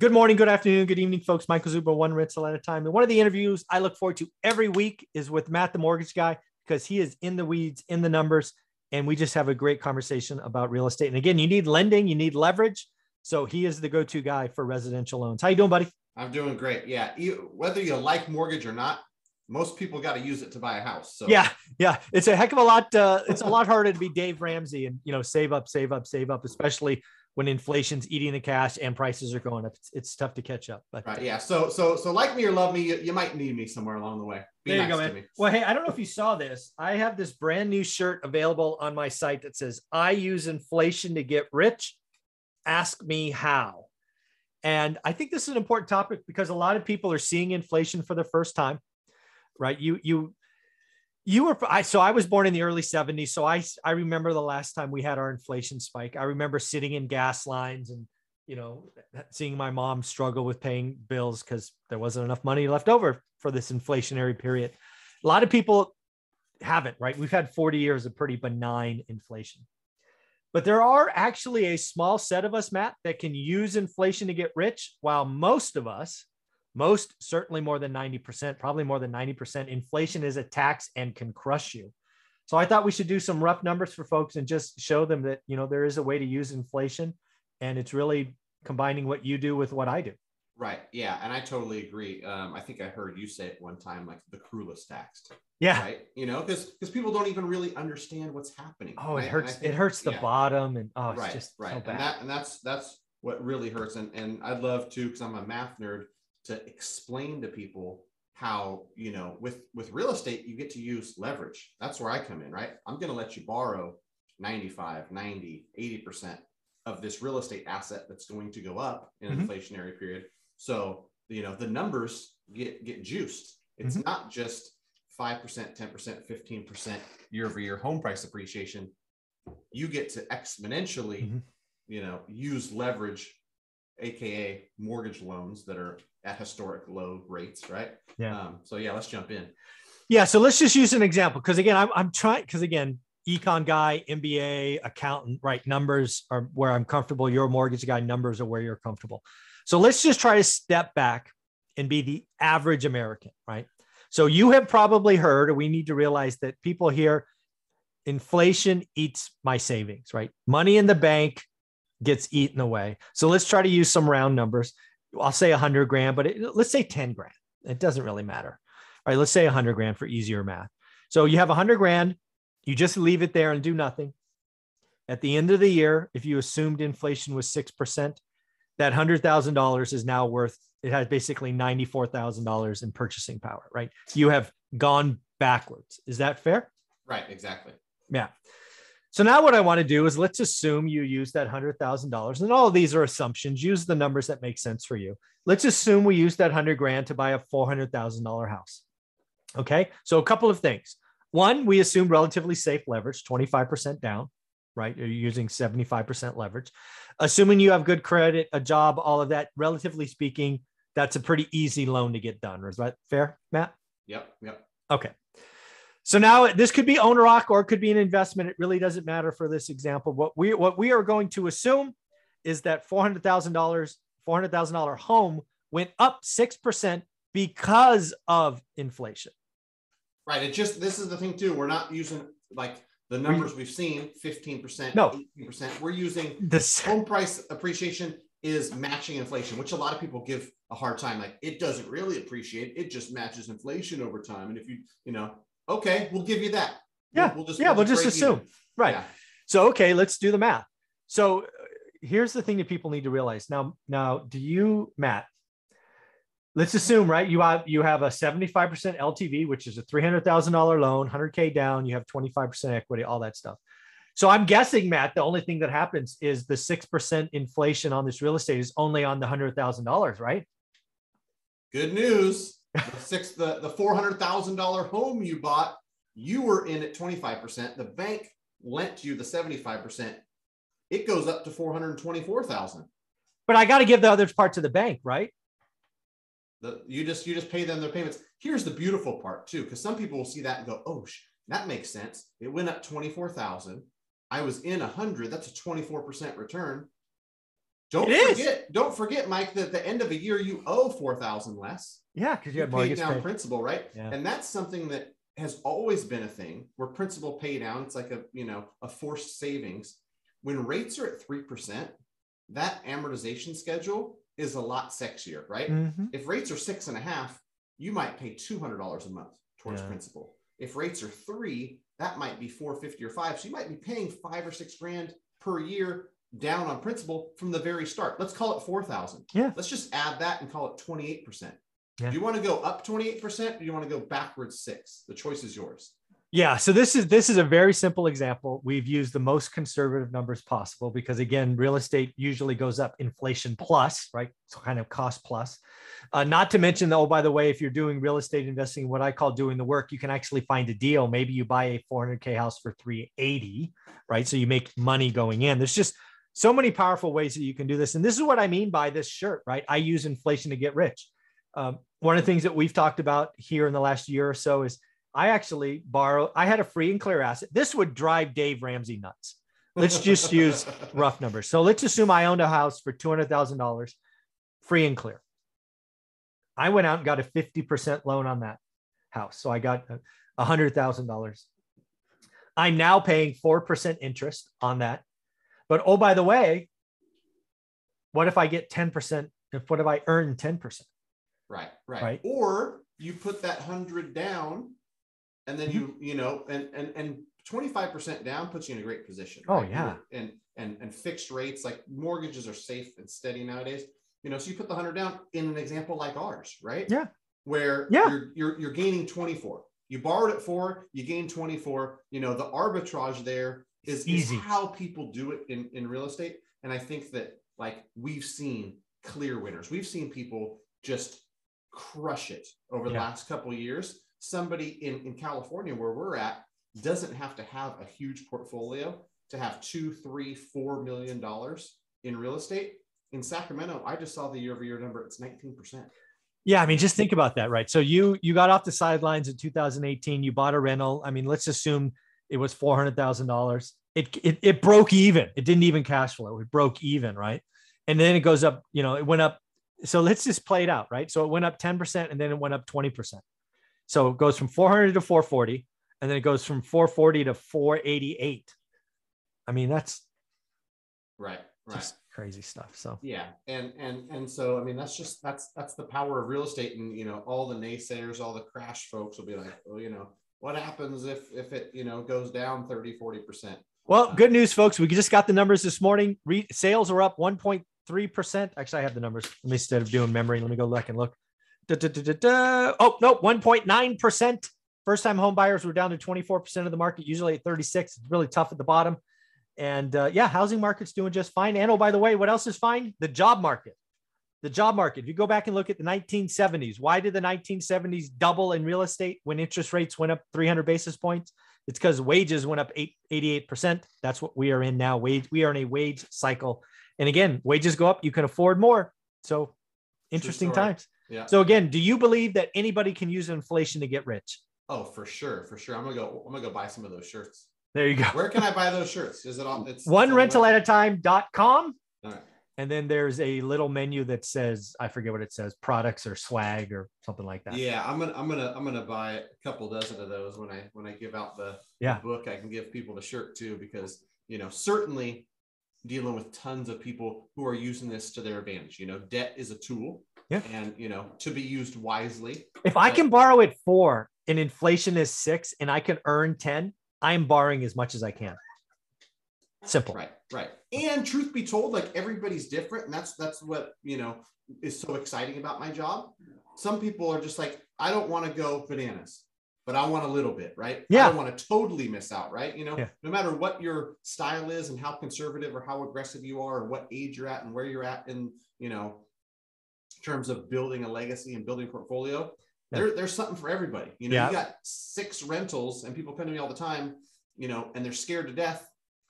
Good morning, good afternoon, good evening, folks. Michael Zuber, one rental at a time. And one of the interviews I look forward to every week is with Matt, the mortgage guy, because he is in the weeds, in the numbers, and we just have a great conversation about real estate. And again, you need lending, you need leverage. So he is the go-to guy for residential loans. How you doing, buddy? I'm doing great. Yeah, you, whether you like mortgage or not, most people got to use it to buy a house. So yeah, yeah, it's a heck of a lot. Uh, it's a lot harder to be Dave Ramsey and you know save up, save up, save up, especially when inflation's eating the cash and prices are going up. It's, it's tough to catch up. But right, yeah. So so so like me or love me, you, you might need me somewhere along the way. Be there you nice go, man. Well, hey, I don't know if you saw this. I have this brand new shirt available on my site that says "I use inflation to get rich." Ask me how. And I think this is an important topic because a lot of people are seeing inflation for the first time, right? You you you were I so I was born in the early 70s. So I I remember the last time we had our inflation spike. I remember sitting in gas lines and you know seeing my mom struggle with paying bills because there wasn't enough money left over for this inflationary period. A lot of people haven't, right? We've had 40 years of pretty benign inflation. But there are actually a small set of us, Matt, that can use inflation to get rich, while most of us most certainly more than 90%, probably more than 90%. Inflation is a tax and can crush you. So I thought we should do some rough numbers for folks and just show them that, you know, there is a way to use inflation and it's really combining what you do with what I do. Right. Yeah. And I totally agree. Um, I think I heard you say it one time, like the cruelest tax. Yeah. Right. You know, because because people don't even really understand what's happening. Oh, right? it hurts. Think, it hurts the yeah. bottom, and oh, it's right, just right. So and that and that's that's what really hurts. And and I'd love to, because I'm a math nerd, to explain to people how you know with with real estate you get to use leverage that's where i come in right i'm going to let you borrow 95 90 80% of this real estate asset that's going to go up in an mm-hmm. inflationary period so you know the numbers get get juiced it's mm-hmm. not just 5% 10% 15% year over year home price appreciation you get to exponentially mm-hmm. you know use leverage aka mortgage loans that are at historic low rates, right? Yeah. Um, so yeah, let's jump in. Yeah. So let's just use an example because again, I'm, I'm trying because again, econ guy, MBA, accountant, right? Numbers are where I'm comfortable. Your mortgage guy, numbers are where you're comfortable. So let's just try to step back and be the average American, right? So you have probably heard, or we need to realize that people here, inflation eats my savings, right? Money in the bank gets eaten away. So let's try to use some round numbers. I'll say 100 grand, but it, let's say 10 grand. It doesn't really matter. All right, let's say 100 grand for easier math. So you have 100 grand, you just leave it there and do nothing. At the end of the year, if you assumed inflation was 6%, that $100,000 is now worth, it has basically $94,000 in purchasing power, right? You have gone backwards. Is that fair? Right, exactly. Yeah. So now what I want to do is let's assume you use that $100,000 and all of these are assumptions. Use the numbers that make sense for you. Let's assume we use that 100 grand to buy a $400,000 house. Okay. So a couple of things. One, we assume relatively safe leverage, 25% down, right? You're using 75% leverage. Assuming you have good credit, a job, all of that, relatively speaking, that's a pretty easy loan to get done. Is that fair, Matt? Yep. Yep. Okay. So now this could be owner occ or it could be an investment. It really doesn't matter for this example. What we what we are going to assume is that four hundred thousand dollars, four hundred thousand dollar home went up six percent because of inflation. Right. It just this is the thing too. We're not using like the numbers we've seen 15%, no. 18%. We're using this home price appreciation is matching inflation, which a lot of people give a hard time. Like it doesn't really appreciate, it just matches inflation over time. And if you, you know, Okay, we'll give you that. Yeah, we'll, we'll just yeah, we'll, just, assume. Even. Right. Yeah. So okay, let's do the math. So uh, here's the thing that people need to realize. Now, now, do you, Matt? Let's assume, right? You have you have a 75% LTV, which is a $300,000 loan, 100K down, you have 25% equity, all that stuff. So I'm guessing, Matt, the only thing that happens is the 6% inflation on this real estate is only on the $100,000, right? Good news the six the, the four hundred thousand dollar home you bought, you were in at 25%. The bank lent you the 75%. It goes up to 424,000. But I got to give the other part to the bank, right? The, you just you just pay them their payments. Here's the beautiful part too, because some people will see that and go, "Oh, that makes sense." It went up twenty four thousand. I was in a hundred. That's a twenty four percent return. Don't It is. forget, don't forget, Mike, that at the end of a year you owe four thousand less. Yeah, because you You have paid mortgage down pay. principal, right? Yeah. And that's something that has always been a thing where principal pay down, it's like a you know a forced savings. When rates are at three percent, that amortization schedule is a lot sexier, right? Mhm. If rates are six and a half, you might pay two hundred dollars a month towards Yeah. principal. If rates are three, that might be four fifty or five. So you might be paying five or six grand per year down on principal from the very start. Let's call it four thousand. Yeah. Let's just add that and call it twenty eight percent. Yeah. Do you want to go up twenty eight percent? Or do you want to go backwards six? The choice is yours. Yeah, so this is this is a very simple example. We've used the most conservative numbers possible because again, real estate usually goes up inflation plus, right? So kind of cost plus. Uh, not to mention, oh, by the way, if you're doing real estate investing, what I call doing the work, you can actually find a deal. Maybe you buy a 400k house for 380, right? So you make money going in. There's just so many powerful ways that you can do this, and this is what I mean by this shirt, right? I use inflation to get rich. Um, one of the things that we've talked about here in the last year or so is I actually borrow. I had a free and clear asset. This would drive Dave Ramsey nuts. Let's just use rough numbers. So let's assume I owned a house for two hundred thousand dollars, free and clear. I went out and got a fifty percent loan on that house. So I got a hundred thousand dollars. I'm now paying four percent interest on that. But oh, by the way, what if I get ten percent? If what if I earn ten percent? Right, right, Right. Or you put that hundred down, and then you Mm-hmm. you know, and and and twenty five percent down puts you in a great position. Oh, yeah. and and and fixed rates like mortgages are safe and steady nowadays. You know, so you put the hundred down in an example like ours, right? Yeah. Where Yeah. you're you're you're gaining twenty four. You borrowed at four, you gain twenty four. You know, the arbitrage there is, is how people do it in in real estate, and I think that like we've seen clear winners. We've seen people just crush it over the Yeah. last couple of years. Somebody in, in California, where we're at, doesn't have to have a huge portfolio to have two, three, four million dollars in real estate. In Sacramento, I just saw the year over year number, it's 19%. Yeah, I mean, just think about that, right? So you you got off the sidelines in 2018. You bought a rental. I mean, let's assume it was four hundred thousand dollars. It, it it broke even. It didn't even cash flow. It broke even, right? And then it goes up. You know, it went up. So let's just play it out, right? So it went up ten percent, and then it went up twenty percent. So it goes from four hundred to four forty, and then it goes from four forty to four eighty eight. I mean, that's Right, right. crazy stuff. So Yeah, and and and so I mean that's just that's that's the power of real estate, and you know all the naysayers, all the crash folks will be like, well, you know, what happens if if it you know goes down 30, 40 percent? Well, good news, folks. We just got the numbers this morning. Re- sales are up 1.3%. Actually, I have the numbers. Let me, instead of doing memory, let me go back and look. Da, da, da. Oh, no, 1.9%. First time home buyers were down to 24% of the market, usually at 36. It's really tough at the bottom. And uh, yeah, housing market's doing just fine. And oh, by the way, what else is fine? The job market. The job market. If you go back and look at the 1970s, why did the 1970s double in real estate when interest rates went up 300 basis points? It's because wages went up eight, 88%. That's what we are in now. Wage, we are in a wage cycle. And again, wages go up, you can afford more. So interesting times. Yeah. So again, do you believe that anybody can use inflation to get rich? oh, for sure, for sure. I'm gonna go. I'm gonna go buy some of those shirts. There you go. Where can I buy those shirts? Is it on? It's One it's on the rental at a time.com. And then there's a little menu that says, I forget what it says, products or swag or something like that. Yeah, I'm gonna I'm gonna I'm gonna buy a couple dozen of those when I when I give out the, the Yeah. book. I can give people the shirt too because you know certainly dealing with tons of people who are using this to their advantage. You know, debt is a tool. Yeah. And you know to be used wisely. If I can borrow at four and inflation is six and I can earn 10, I'm borrowing as much as I can. Simple. Right, right. And truth be told, like everybody's different, and that's that's what you know is so exciting about my job. Some people are just like, I don't want to go bananas, but I want a little bit, right? Yeah. I don't want to totally miss out, right? You know, Yeah. no matter what your style is and how conservative or how aggressive you are, or what age you're at and where you're at in, you know, terms of building a legacy and building a portfolio. Yeah. There, there's something for everybody. You know, Yeah. you got six rentals, and people come to me all the time, you know, and they're scared to death.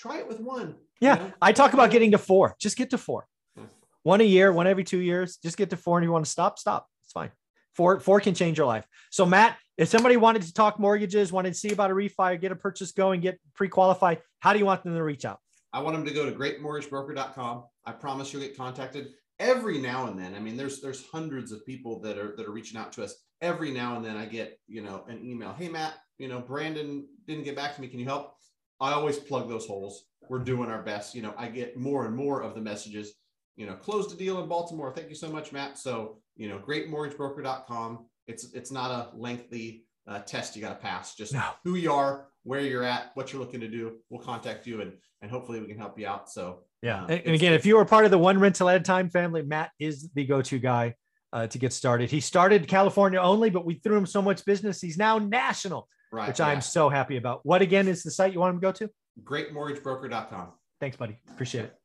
Try it with one. you Yeah. know? I talk about getting to four. Just get to four. Hmm. One a year, one every two years. Just get to four. And if you want to stop, stop. It's fine. Four, four can change your life. So, Matt, if somebody wanted to talk mortgages, wanted to see about a refi, get a purchase going, get pre-qualified, how do you want them to reach out? I want them to go to greatmortgagebroker.com. I promise you'll get contacted every now and then. I mean, there's there's hundreds of people that are that are reaching out to us. Every now and then I get, you know, an email. Hey Matt, you know, Brandon didn't get back to me. Can you help? I always plug those holes. We're doing our best. You know, I get more and more of the messages, you know, closed a deal in Baltimore. Thank you so much, Matt. So, you know, greatmortgagebroker.com. It's it's not a lengthy uh, test you got to pass. Just No. who you are, where you're at, what you're looking to do. We'll contact you and and hopefully we can help you out. So Yeah. Uh, and, and again, if you are part of the one rental at a time family, Matt is the go-to guy uh, to get started. He started California only, but we threw him so much business. He's now national, right, which yeah. I'm so happy about. What again is the site you want him to go to? greatmortgagebroker.com. Thanks, buddy. Appreciate it.